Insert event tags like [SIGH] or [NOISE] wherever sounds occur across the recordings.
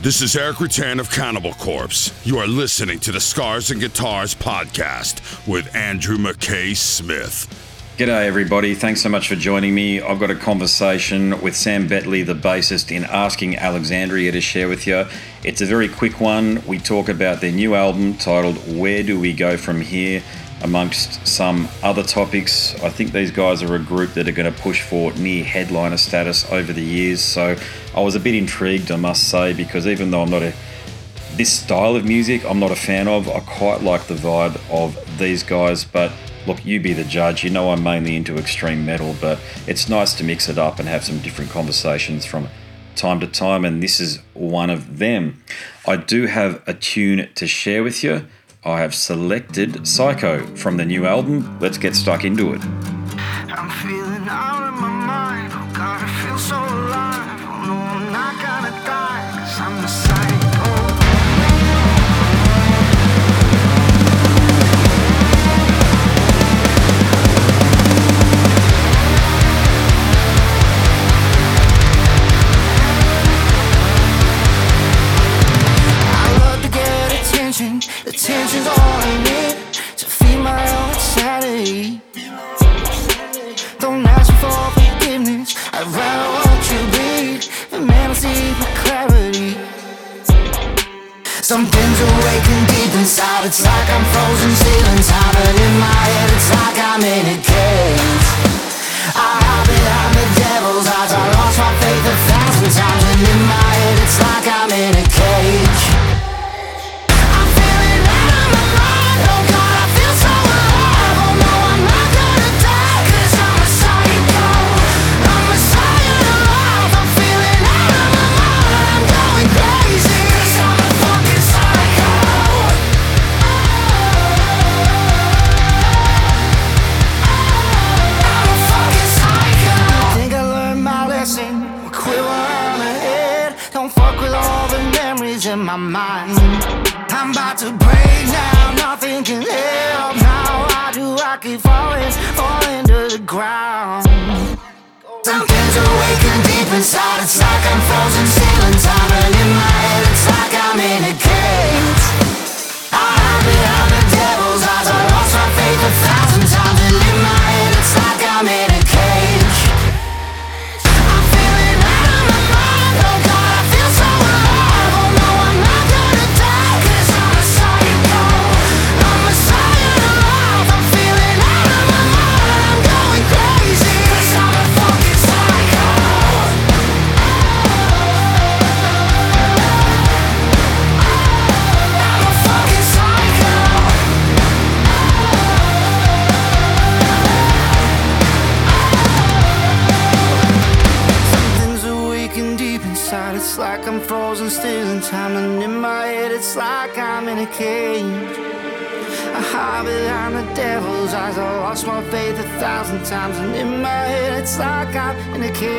This is Erik Rutan of Cannibal Corpse. You are listening to the Scars and Guitars podcast with Andrew McKay Smith. G'day, everybody. Thanks so much for joining me. I've got a conversation with Sam Bettley, the bassist in Asking Alexandria, to share with you. It's a very quick one. We talk about their new album titled Where Do We Go From Here, amongst some other topics. I think these guys are a group that are going to push for near headliner status over the years. So I was a bit intrigued, I must say, because even though I'm not a this style of music I'm not a fan of. I quite like the vibe of these guys, but look, you be the judge. You know I'm mainly into extreme metal, but it's nice to mix it up and have some different conversations from time to time, and this is one of them. I do have a tune to share with you. I have selected Psycho from the new album. Let's get stuck into it. Attention. Attention's all I need to feed my own insanity. Don't ask for forgiveness. I'd rather watch you bleed. The man I see my clarity. Something's awakened deep inside. It's like I'm frozen ceilings. Hiding in my head. It's like I'm in a inside. It's like I'm frozen ceilings. I'm in my head. It's like I'm in a cage. I hide behind the devil's eyes. I lost my faith a thousand times. And in my head, it's like I'm in like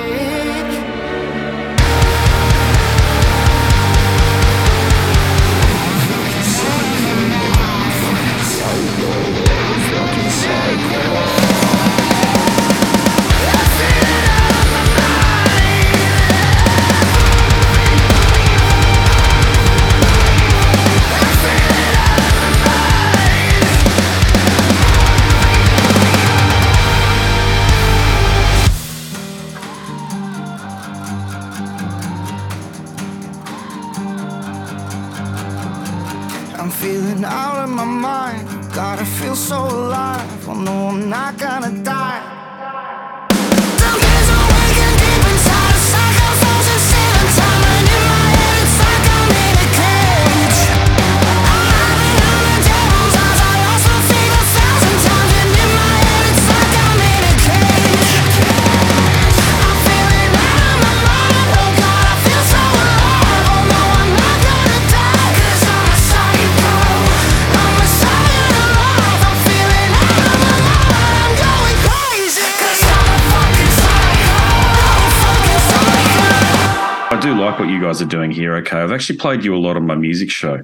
like what you guys are doing here. Okay, I've actually played you a lot on my music show.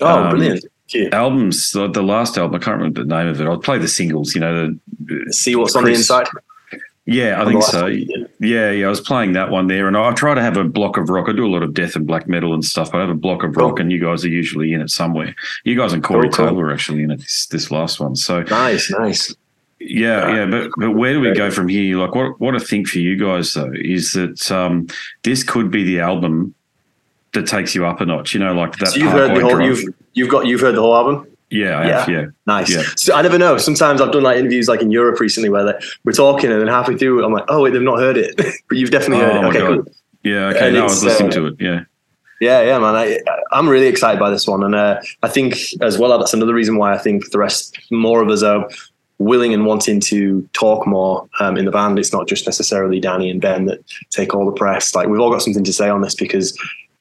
Oh, Um, brilliant. You. Albums, the, the last album, I can't remember the name of it. I'll play the singles. You know, the See what's on the inside. yeah, I think so. one, yeah. Yeah, yeah, I was playing that one there, and I try to have a block of rock. I do a lot of death and black metal and stuff. But I have a block of rock, and you guys are usually in it somewhere. You guys and Corey Cool, cool. Taylor are actually in it this, this last one. So Nice, nice. Yeah, yeah, but but where do we go from here? Like, what what I think for you guys though is that um, this could be the album that takes you up a notch. You know, like that. So you've heard the whole. Drive. You've you've got you've heard the whole album. yeah, I have, yeah. Nice. Yeah. So I never know. Sometimes I've done like interviews like in Europe recently where like, we're talking and then halfway through I'm like, oh wait, they've not heard it, [LAUGHS] but you've definitely heard Oh it. Okay, God. cool. Yeah, okay. And No, I was listening uh, to it. Yeah, Yeah, yeah, man. I, I'm really excited by this one, and uh, I think as well that's another reason why I think the rest, more of us are willing and wanting to talk more um, in the band. It's not just necessarily Danny and Ben that take all the press. Like we've all got something to say on this because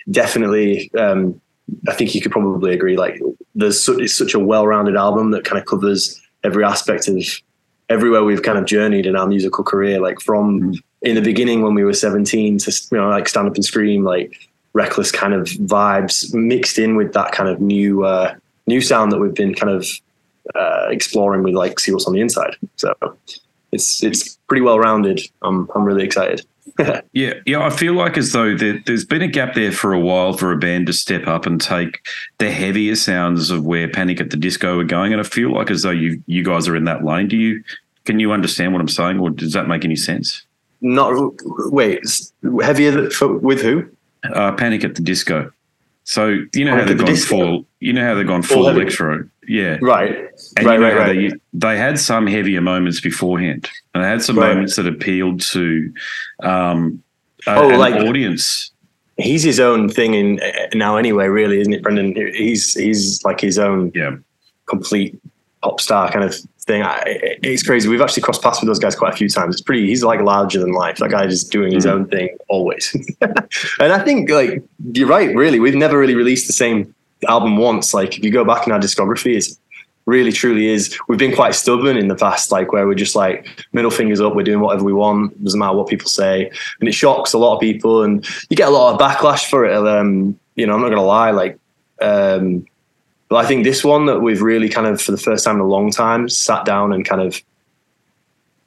definitely, um, I think you could probably agree. Like there's su- it's such a well-rounded album that kind of covers every aspect of everywhere we've kind of journeyed in our musical career. Like from in the beginning when we were 17 to you know like stand up and scream, like reckless kind of vibes mixed in with that kind of new uh, new sound that we've been kind of uh, exploring with like see what's on the inside. So it's it's pretty well rounded. I'm I'm really excited. [LAUGHS] yeah, yeah. I feel like as though there, there's been a gap there for a while for a band to step up and take the heavier sounds of where Panic at the Disco are going, and I feel like as though you you guys are in that lane. Do you? Can you understand what I'm saying, or does that make any sense? Not wait heavier for, with who? uh, Panic at the Disco. So you know how they've the gone Disco? full. You know how they've gone Full electro. Yeah, Right, and right, you know right, right. They, they had some heavier moments beforehand, and they had some Right. moments that appealed to um, a- Oh, an like- audience. He's his own thing in uh, now anyway. Really, isn't it, Brendon? He's he's like his own Yeah, complete pop star kind of thing. I, it's crazy. We've actually crossed paths with those guys quite a few times. It's pretty. He's like larger than life. That guy just doing his Mhm. own thing always. [LAUGHS] and I think like you're right. Really, we've never really released the same album once. Like if you go back in our discography, it's really truly is. We've been quite stubborn in the past, like where we're just like middle fingers up. We're doing whatever we want. Doesn't matter what people say, and it shocks a lot of people. And you get a lot of backlash for it. Um, you know, I'm not gonna lie. Like. Um, but I think this one that we've really kind of, for the first time in a long time, sat down and kind of,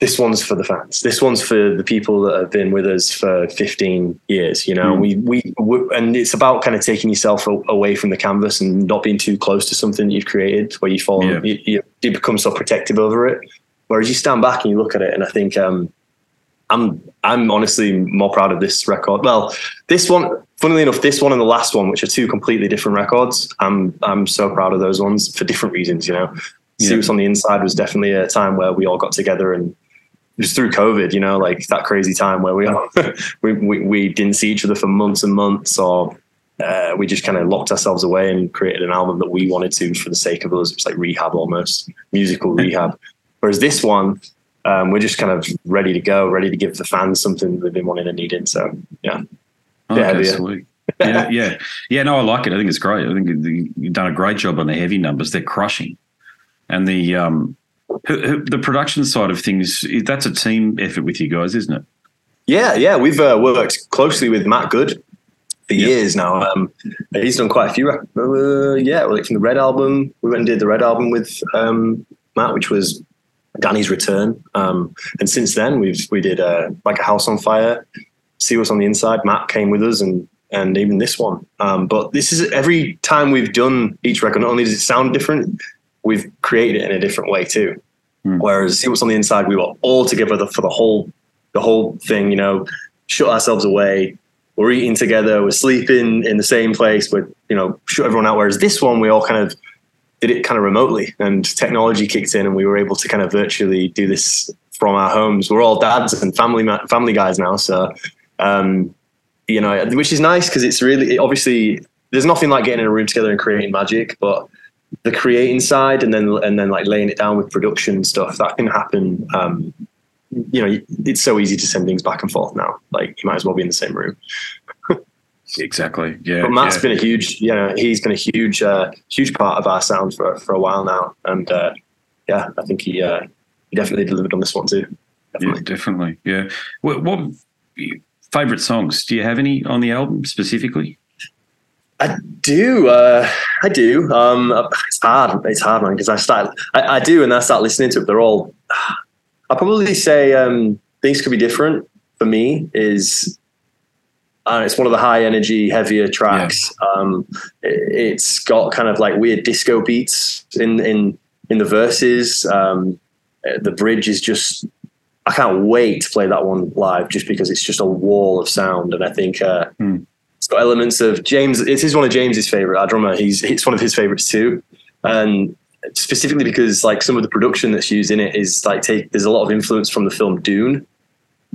this one's for the fans. This one's for the people that have been with us for 15 years. You know, Mm. we, we and it's about kind of taking yourself a, away from the canvas and not being too close to something that you've created, where you fall, Yeah. you, you, you become so protective over it. Whereas you stand back and you look at it, and I think um, I'm I'm honestly more proud of this record. Well, this one, funnily enough, this one and the last one, which are two completely different records, I'm I'm so proud of those ones for different reasons. You know, Yeah. See What's on the Inside was definitely a time where we all got together and was through COVID. You know, like that crazy time where we all [LAUGHS] we, we we didn't see each other for months and months, or uh, we just kind of locked ourselves away and created an album that we wanted to for the sake of us. It's like rehab almost, musical rehab. Whereas this one, um, we're just kind of ready to go, ready to give the fans something they've been wanting and needing. So yeah, okay, Yeah, yeah. sweet. yeah, yeah, yeah. No, I like it. I think it's great. I think you- you've done a great job on the heavy numbers. They're crushing, and the um, the production side of things. That's a team effort with you guys, isn't it? yeah, yeah. We've uh, worked closely with Matt Good for Yeah. years now. Um, he's done quite a few. Uh, yeah, like from the Red album, we went and did the Red album with um, Matt, which was Danny's Return. Um, and since then, we've we did uh, like a House on Fire. See what's on the inside. Matt came with us, and and even this one. Um, but this is every time we've done each record. Not only does it sound different, we've created it in a different way too. Hmm. Whereas see what's on the inside, we were all together the- for the whole the whole thing. You know, shut ourselves away. We're eating together. We're sleeping in the same place. We're you know shut everyone out. Whereas this one, we all kind of did it kind of remotely, and technology kicked in, and we were able to kind of virtually do this from our homes. We're all dads and family family guys now, so um, you know, which is nice because it's really it obviously there's nothing like getting in a room together and creating magic, but the creating side and then and then like laying it down with production stuff that can happen. Um, you know, it's so easy to send things back and forth now. Like you might as well be in the same room. Exactly. Yeah. But Matt's yeah. been a huge, you know, he's been a huge, uh, huge part of our sound for for a while now, and uh, yeah, I think he uh, he definitely delivered on this one too. Yeah, Definitely. definitely. Yeah. What, what favorite songs? Do you have any on the album specifically? I do, uh, I do. Um, it's hard, it's hard, man, because I start, I, I do, and I start listening to it. They're all, [SIGHS] I probably say um, things could be different. for me is uh, it's one of the high energy, heavier tracks. Um, it, has got kind of like weird disco beats in in in the verses. Um, the bridge is just. I can't wait to play that one live, just because it's just a wall of sound, and I think uh, Hmm. It's got elements of James. It is one of James's favorite. Our drummer, he's it's one of his favorites too, and specifically because like some of the production that's used in it is like take. There's a lot of influence from the film Dune.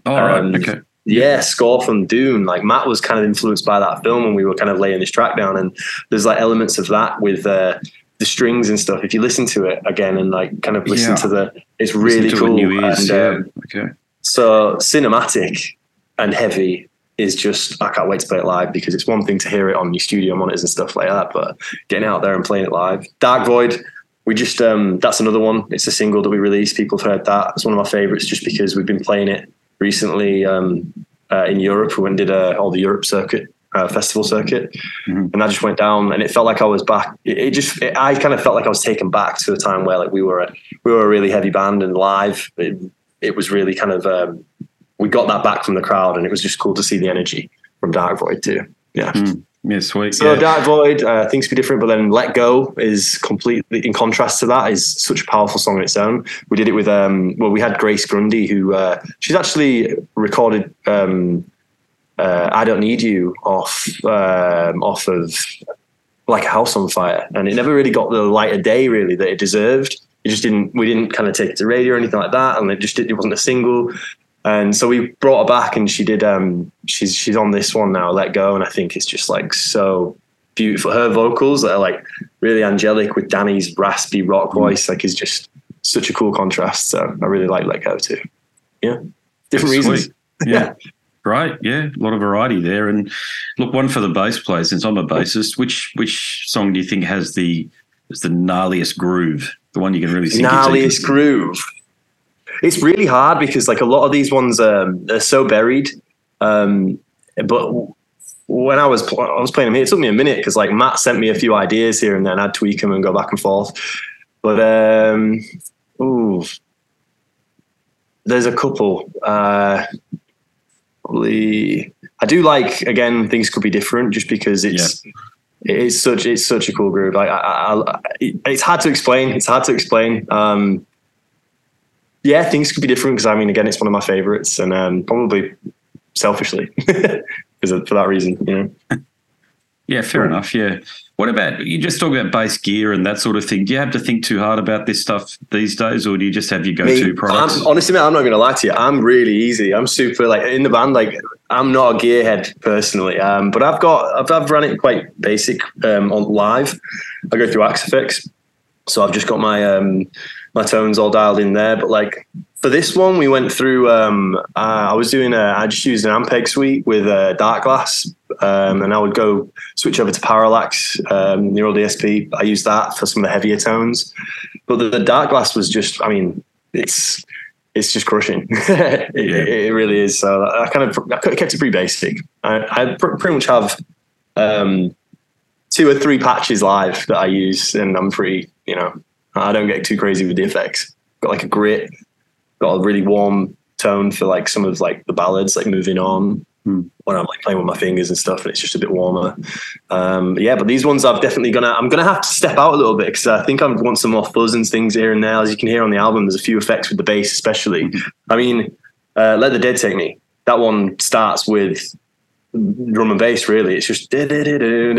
Right. Um, Okay. yeah, score from Dune. Like Matt was kind of influenced by that film when we were kind of laying this track down, and there's like elements of that with uh, the strings and stuff. If you listen to it again and like kind of listen Yeah. to the, it's really it cool. New ears. Yeah. um, okay. so cinematic and heavy is just I can't wait to play it live because it's one thing to hear it on your studio monitors and stuff like that, but getting out there and playing it live. Dark Void, we just um that's another one. It's a single that we released. People have heard that. It's one of my favorites just because we've been playing it recently um uh, in Europe. We went and did uh, all the Europe circuit. Uh, festival circuit, Mhm. and I just went down, and it felt like I was back. It, it just, it, I kind of felt like I was taken back to a time where like we were, a, we were a really heavy band, and live, it, it was really kind of um, we got that back from the crowd, and it was just cool to see the energy from Dark Void too. Yeah. Yeah, sweet. So yeah. Dark Void, uh, things be different, but then Let Go is completely in contrast to that. is such a powerful song on its own. We did it with um, well, we had Grace Grundy, who uh, she's actually recorded um, uh, "I Don't Need You" off um, off of like a house on fire, and it never really got the light of day really that it deserved. It just didn't. We didn't kind of take it to radio or anything like that, and it just it wasn't a single. And so we brought her back, and she did. Um, she's she's on this one now, "Let Go," and I think it's just like so beautiful. Her vocals that are like really angelic with Danny's raspy rock voice, like is just such a cool contrast. So I really like "Let Go" too. Yeah, different Sweet. reasons. Yeah. Great. Yeah. A lot of variety there. And look, one for the bass player, since I'm a bassist, which which song do you think has the is the gnarliest groove? The one you can really sink gnarliest groove. It's really hard because like a lot of these ones um, they're so buried. Um, but when I was pl- I was playing them here, it took me a minute because like Matt sent me a few ideas here and then I'd tweak them and go back and forth. But um, ooh, there's a couple. Uh, probably I do like again things could be different just because it's it's such it's such a cool groove. Like I, I, I, it's hard to explain. It's hard to explain. Um, yeah, things could be different because I mean, again, it's one of my favorites, and um, probably selfishly [LAUGHS] because for that reason, you know. Yeah, fair enough. Yeah. What about you just talk about bass gear and that sort of thing? Do you have to think too hard about this stuff these days, or do you just have your go-to products? I'm, honestly, man, I'm not going to lie to you. I'm really easy. I'm super like in the band. Like I'm not a gearhead personally, um, but I've got I've, I've run it quite basic um, on live. I go through Axe-Fx, so I've just got my um, my tones all dialed in there. But like for this one, we went through. Um, uh, I was doing. A, I just used an Ampeg suite with a Darkglass, um, and I would go switch over to Parallax, um, Neural DSP. I used that for some of the heavier tones, but the, the Darkglass was just. I mean, it's it's just crushing. [LAUGHS] it, Yeah. it really is. So I kind of I kept it pretty basic. I, I pr- pretty much have um, two or three patches live that I use, and I'm pretty. You know, I don't get too crazy with the effects. Got like a grit, got a really warm tone for like some of like the ballads, like moving on. Hmm. When I'm like playing with my fingers and stuff, and it's just a bit warmer. Um, yeah, but these ones I've definitely gonna I'm gonna have to step out a little bit because I think I want some more fuzz and things here and there. As you can hear on the album, there's a few effects with the bass, especially. I mean, uh, "Let the Dead Take Me." That one starts with drum and bass. Really, it's just and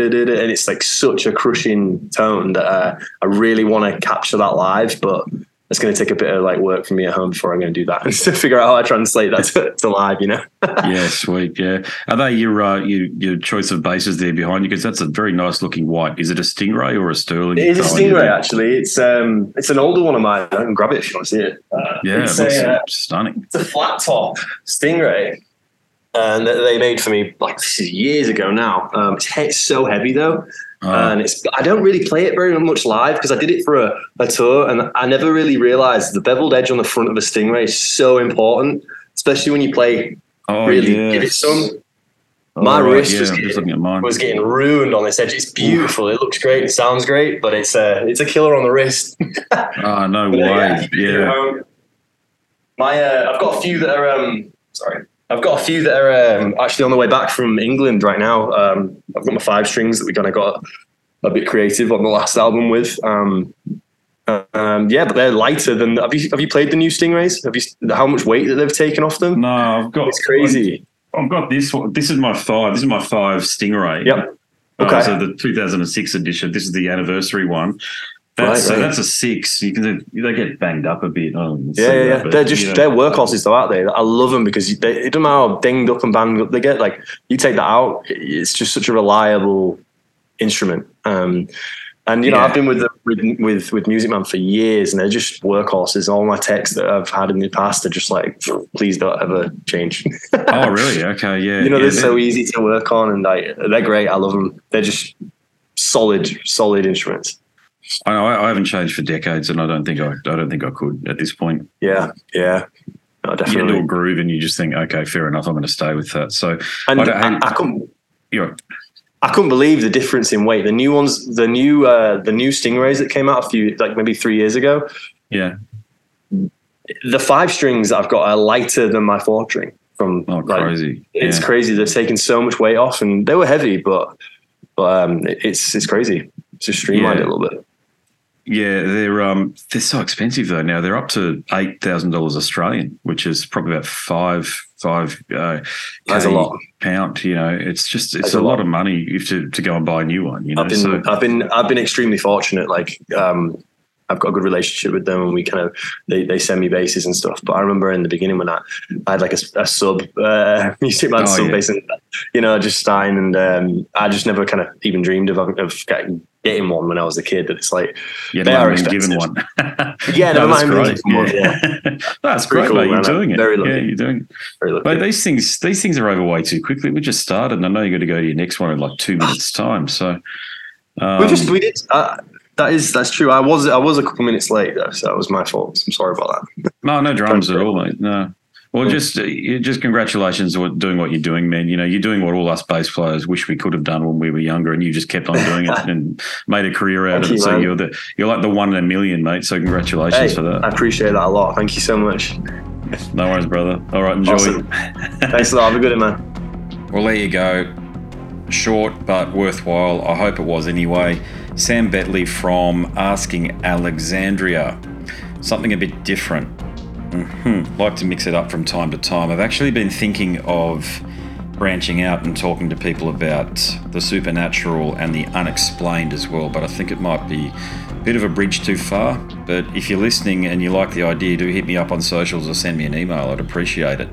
it's like such a crushing tone that uh, I really want to capture that live, but. It's going to take a bit of like work for me at home before I'm going to do that [LAUGHS] to figure out how I translate that to, to live. You know, [LAUGHS] yeah, sweet. Yeah. Are they your uh, your, your choice of basses there behind you? Because that's a very nice looking white. Is it a Stingray or a Sterling? It is a Stingray, actually. It's um, it's an older one of mine. I can grab it if you want to see it. Uh, Yeah, it it's, looks a, uh, stunning. it's a flat top Stingray, and they made for me like this is years ago now. Um, it's, it's so heavy though, Uh, and it's I don't really play it very much live because I did it for a, a tour, and I never really realized the beveled edge on the front of a Stingray is so important, especially when you play oh, really yes. give it some. Oh, My right, wrist yeah, was getting- was getting ruined on this edge. It's beautiful. It looks great. It sounds great, but it's a it's a killer on the wrist. Oh, [LAUGHS] no way. yeah, you can do it at Yeah. My uh, I've got a few that are um sorry. I've got a few that are um, actually on the way back from England right now. Um, I've got my five strings that we kind of got a bit creative on the last album with. Um, um, yeah, but they're lighter than. Have you have you played the new Stingrays? Have you how much weight that they've taken off them? No, I've got. It's crazy. I've got this one. This is my five. This is my five Stingray. Yep. Uh, Okay. so the 2006 edition. This is the anniversary one. That's, Right, So right. that's a six. You can they get banged up a bit. Oh, Yeah, yeah, yeah. They're just they're workhorses though, aren't they? I love them because they, it doesn't matter how dinged up and banged up they get. Like you take that out, it's just such a reliable instrument. Um, and you know, Yeah. I've been with, the, with with with Music Man for years, and they're just workhorses. All my texts that I've had in the past are just like, please don't ever change. Oh, [LAUGHS] really? Okay, yeah. you know, yeah, they're so easy to work on, and like they're great. I love them. They're just solid, solid instruments. I, know, I I haven't changed for decades, and I don't think I, I don't think I could at this point. Yeah, yeah, no, You get into definitely. a groove, and you just think, okay, fair enough, I'm going to stay with that. So, And I I, I, couldn't. you know, I couldn't believe the difference in weight. The new ones, the new uh, the new Stingrays that came out a few like maybe three years ago. yeah. The five strings I've got are lighter than my four string. From Oh, like, crazy. it's yeah. crazy. They've taken so much weight off, and they were heavy, but but um, it's it's crazy. It's just streamlined Yeah. it a little bit. Yeah, they're um they're so expensive though now. They're up to eight thousand dollars Australian, which is probably about five five uh That's a lot. pound. You know, it's just it's That's a a lot. lot. of money if to to go and buy a new one. You know, I've been so I've been I've been extremely fortunate. Like um, I've got a good relationship with them, and we kind of they, they send me basses and stuff. But I remember in the beginning when I, I had like a, a sub uh, [LAUGHS] music man Oh, sub yeah. bass, and you know just starting, and um, I just never kind of even dreamed of of getting, getting one when I was a kid. That it's like yeah, they are given one. [LAUGHS] Yeah, [LAUGHS] no, [LAUGHS] that's great. given one, Yeah. that's great, cool, mate. You're doing it. Very yeah, you're doing. very lucky. But these things these things are over way too quickly. We just started, and I know you're going to go to your next one in like two minutes [SIGHS] time. So um, we just we did. Uh, that is that's true. I was I was a couple minutes late though, so that was my fault. I'm sorry about that. No, no dramas at all, mate. No. Well, just uh, just congratulations on doing what you're doing, man. You know, you're doing what all us bass players wish we could have done when we were younger, and you just kept on doing it [LAUGHS] and made a career out Thank of it. you, so man. you're the you're like the one in a million, mate. So congratulations Hey, for that. I appreciate that a lot. Thank you so much. No worries, brother. All right, enjoy. Awesome. Thanks a lot. Have a good one, man. Well, there you go. Short but worthwhile. I hope it was anyway. Sam Bettley from Asking Alexandria. Something a bit different. Hmm Like to mix it up from time to time. I've actually been thinking of branching out and talking to people about the supernatural and the unexplained as well, but I think it might be a bit of a bridge too far. But if you're listening and you like the idea, do hit me up on socials or send me an email. I'd appreciate it.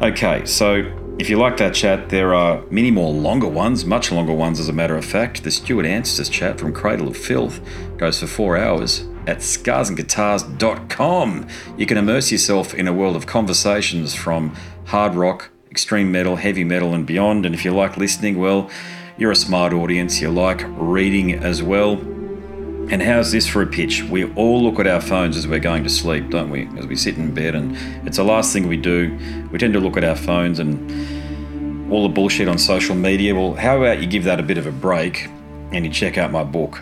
Okay, so if you like that chat, there are many more longer ones, much longer ones as a matter of fact. The Stuart Anstis chat from Cradle of Filth goes for four hours at scarsandguitars.com. You can immerse yourself in a world of conversations from hard rock, extreme metal, heavy metal, and beyond. And if you like listening, well, you're a smart audience. You like reading as well. And how's this for a pitch? We all look at our phones as we're going to sleep, don't we? As we sit in bed, and it's the last thing we do. We tend to look at our phones and all the bullshit on social media. Well, how about you give that a bit of a break and you check out my book?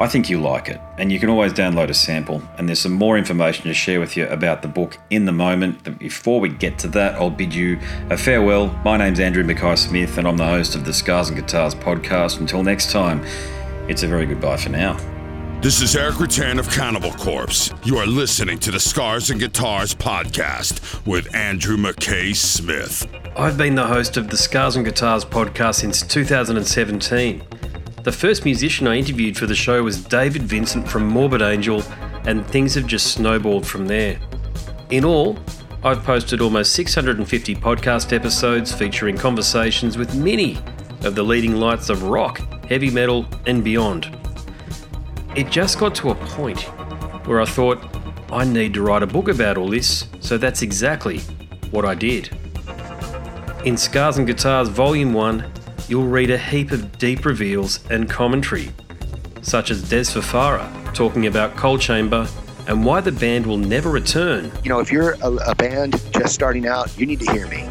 I think you'll like it, and you can always download a sample. And there's some more information to share with you about the book in the moment. But before we get to that, I'll bid you a farewell. My name's Andrew Mackay Smith, and I'm the host of the Scars and Guitars podcast. Until next time, it's a very goodbye for now. This is Erik Rutan of Cannibal Corpse. You are listening to the Scars and Guitars podcast with Andrew McKay Smith. I've been the host of the Scars and Guitars podcast since 2017. The first musician I interviewed for the show was David Vincent from Morbid Angel, and things have just snowballed from there. In all, I've posted almost 650 podcast episodes featuring conversations with many of the leading lights of rock, heavy metal, and beyond. It just got to a point where I thought, I need to write a book about all this, so that's exactly what I did. In Scars and Guitars Volume 1, you'll read a heap of deep reveals and commentary, such as Dez Fafara talking about Coal Chamber and why the band will never return. you know, if you're a, a band just starting out, you need to hear me.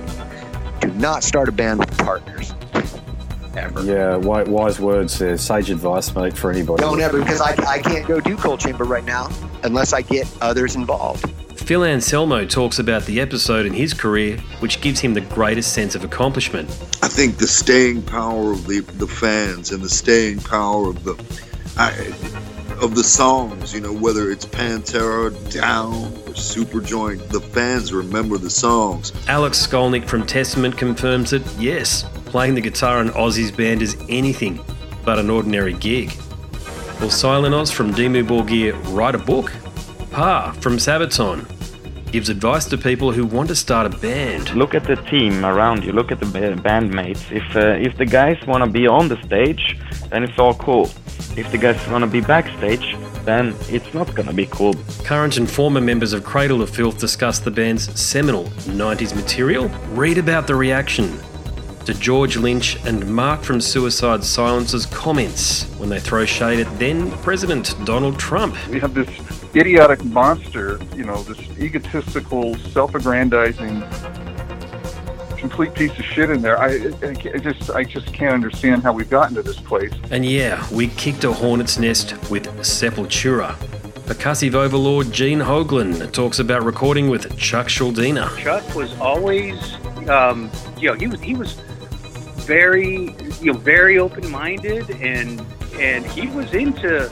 Do not start a band with partners. [LAUGHS] Ever. Yeah, wise words there. Sage advice, mate, for anybody. Don't ever, because I, I can't go do Coal Chamber right now unless I get others involved. Phil Anselmo talks about the episode in his career which gives him the greatest sense of accomplishment. I think the staying power of the, the fans and the staying power of the I, of the songs, you know, whether it's Pantera, Down, or Superjoint, the fans remember the songs. Alex Skolnick from Testament confirms that yes, playing the guitar in Ozzy's band is anything but an ordinary gig. Will Silenoz from Dimmu Borgir write a book? Pär from Sabaton gives advice to people who want to start a band. Look at the team around you. Look at the bandmates. If uh, if the guys want to be on the stage, then it's all cool. If the guys want to be backstage, then it's not gonna be cool. Current and former members of Cradle of Filth discuss the band's seminal 90s material. Read about the reaction to George Lynch and Mark from Suicide Silence's comments when they throw shade at then President Donald Trump. We have this idiotic monster, you know, this egotistical, self aggrandizing, complete piece of shit in there. I, I, just, I just can't understand how we've gotten to this place. And yeah, we kicked a hornet's nest with Sepultura. Percussive overlord Gene Hoglan talks about recording with Chuck Schuldiner. Chuck was always, um, you know, he was he was very you know very open minded and and he was into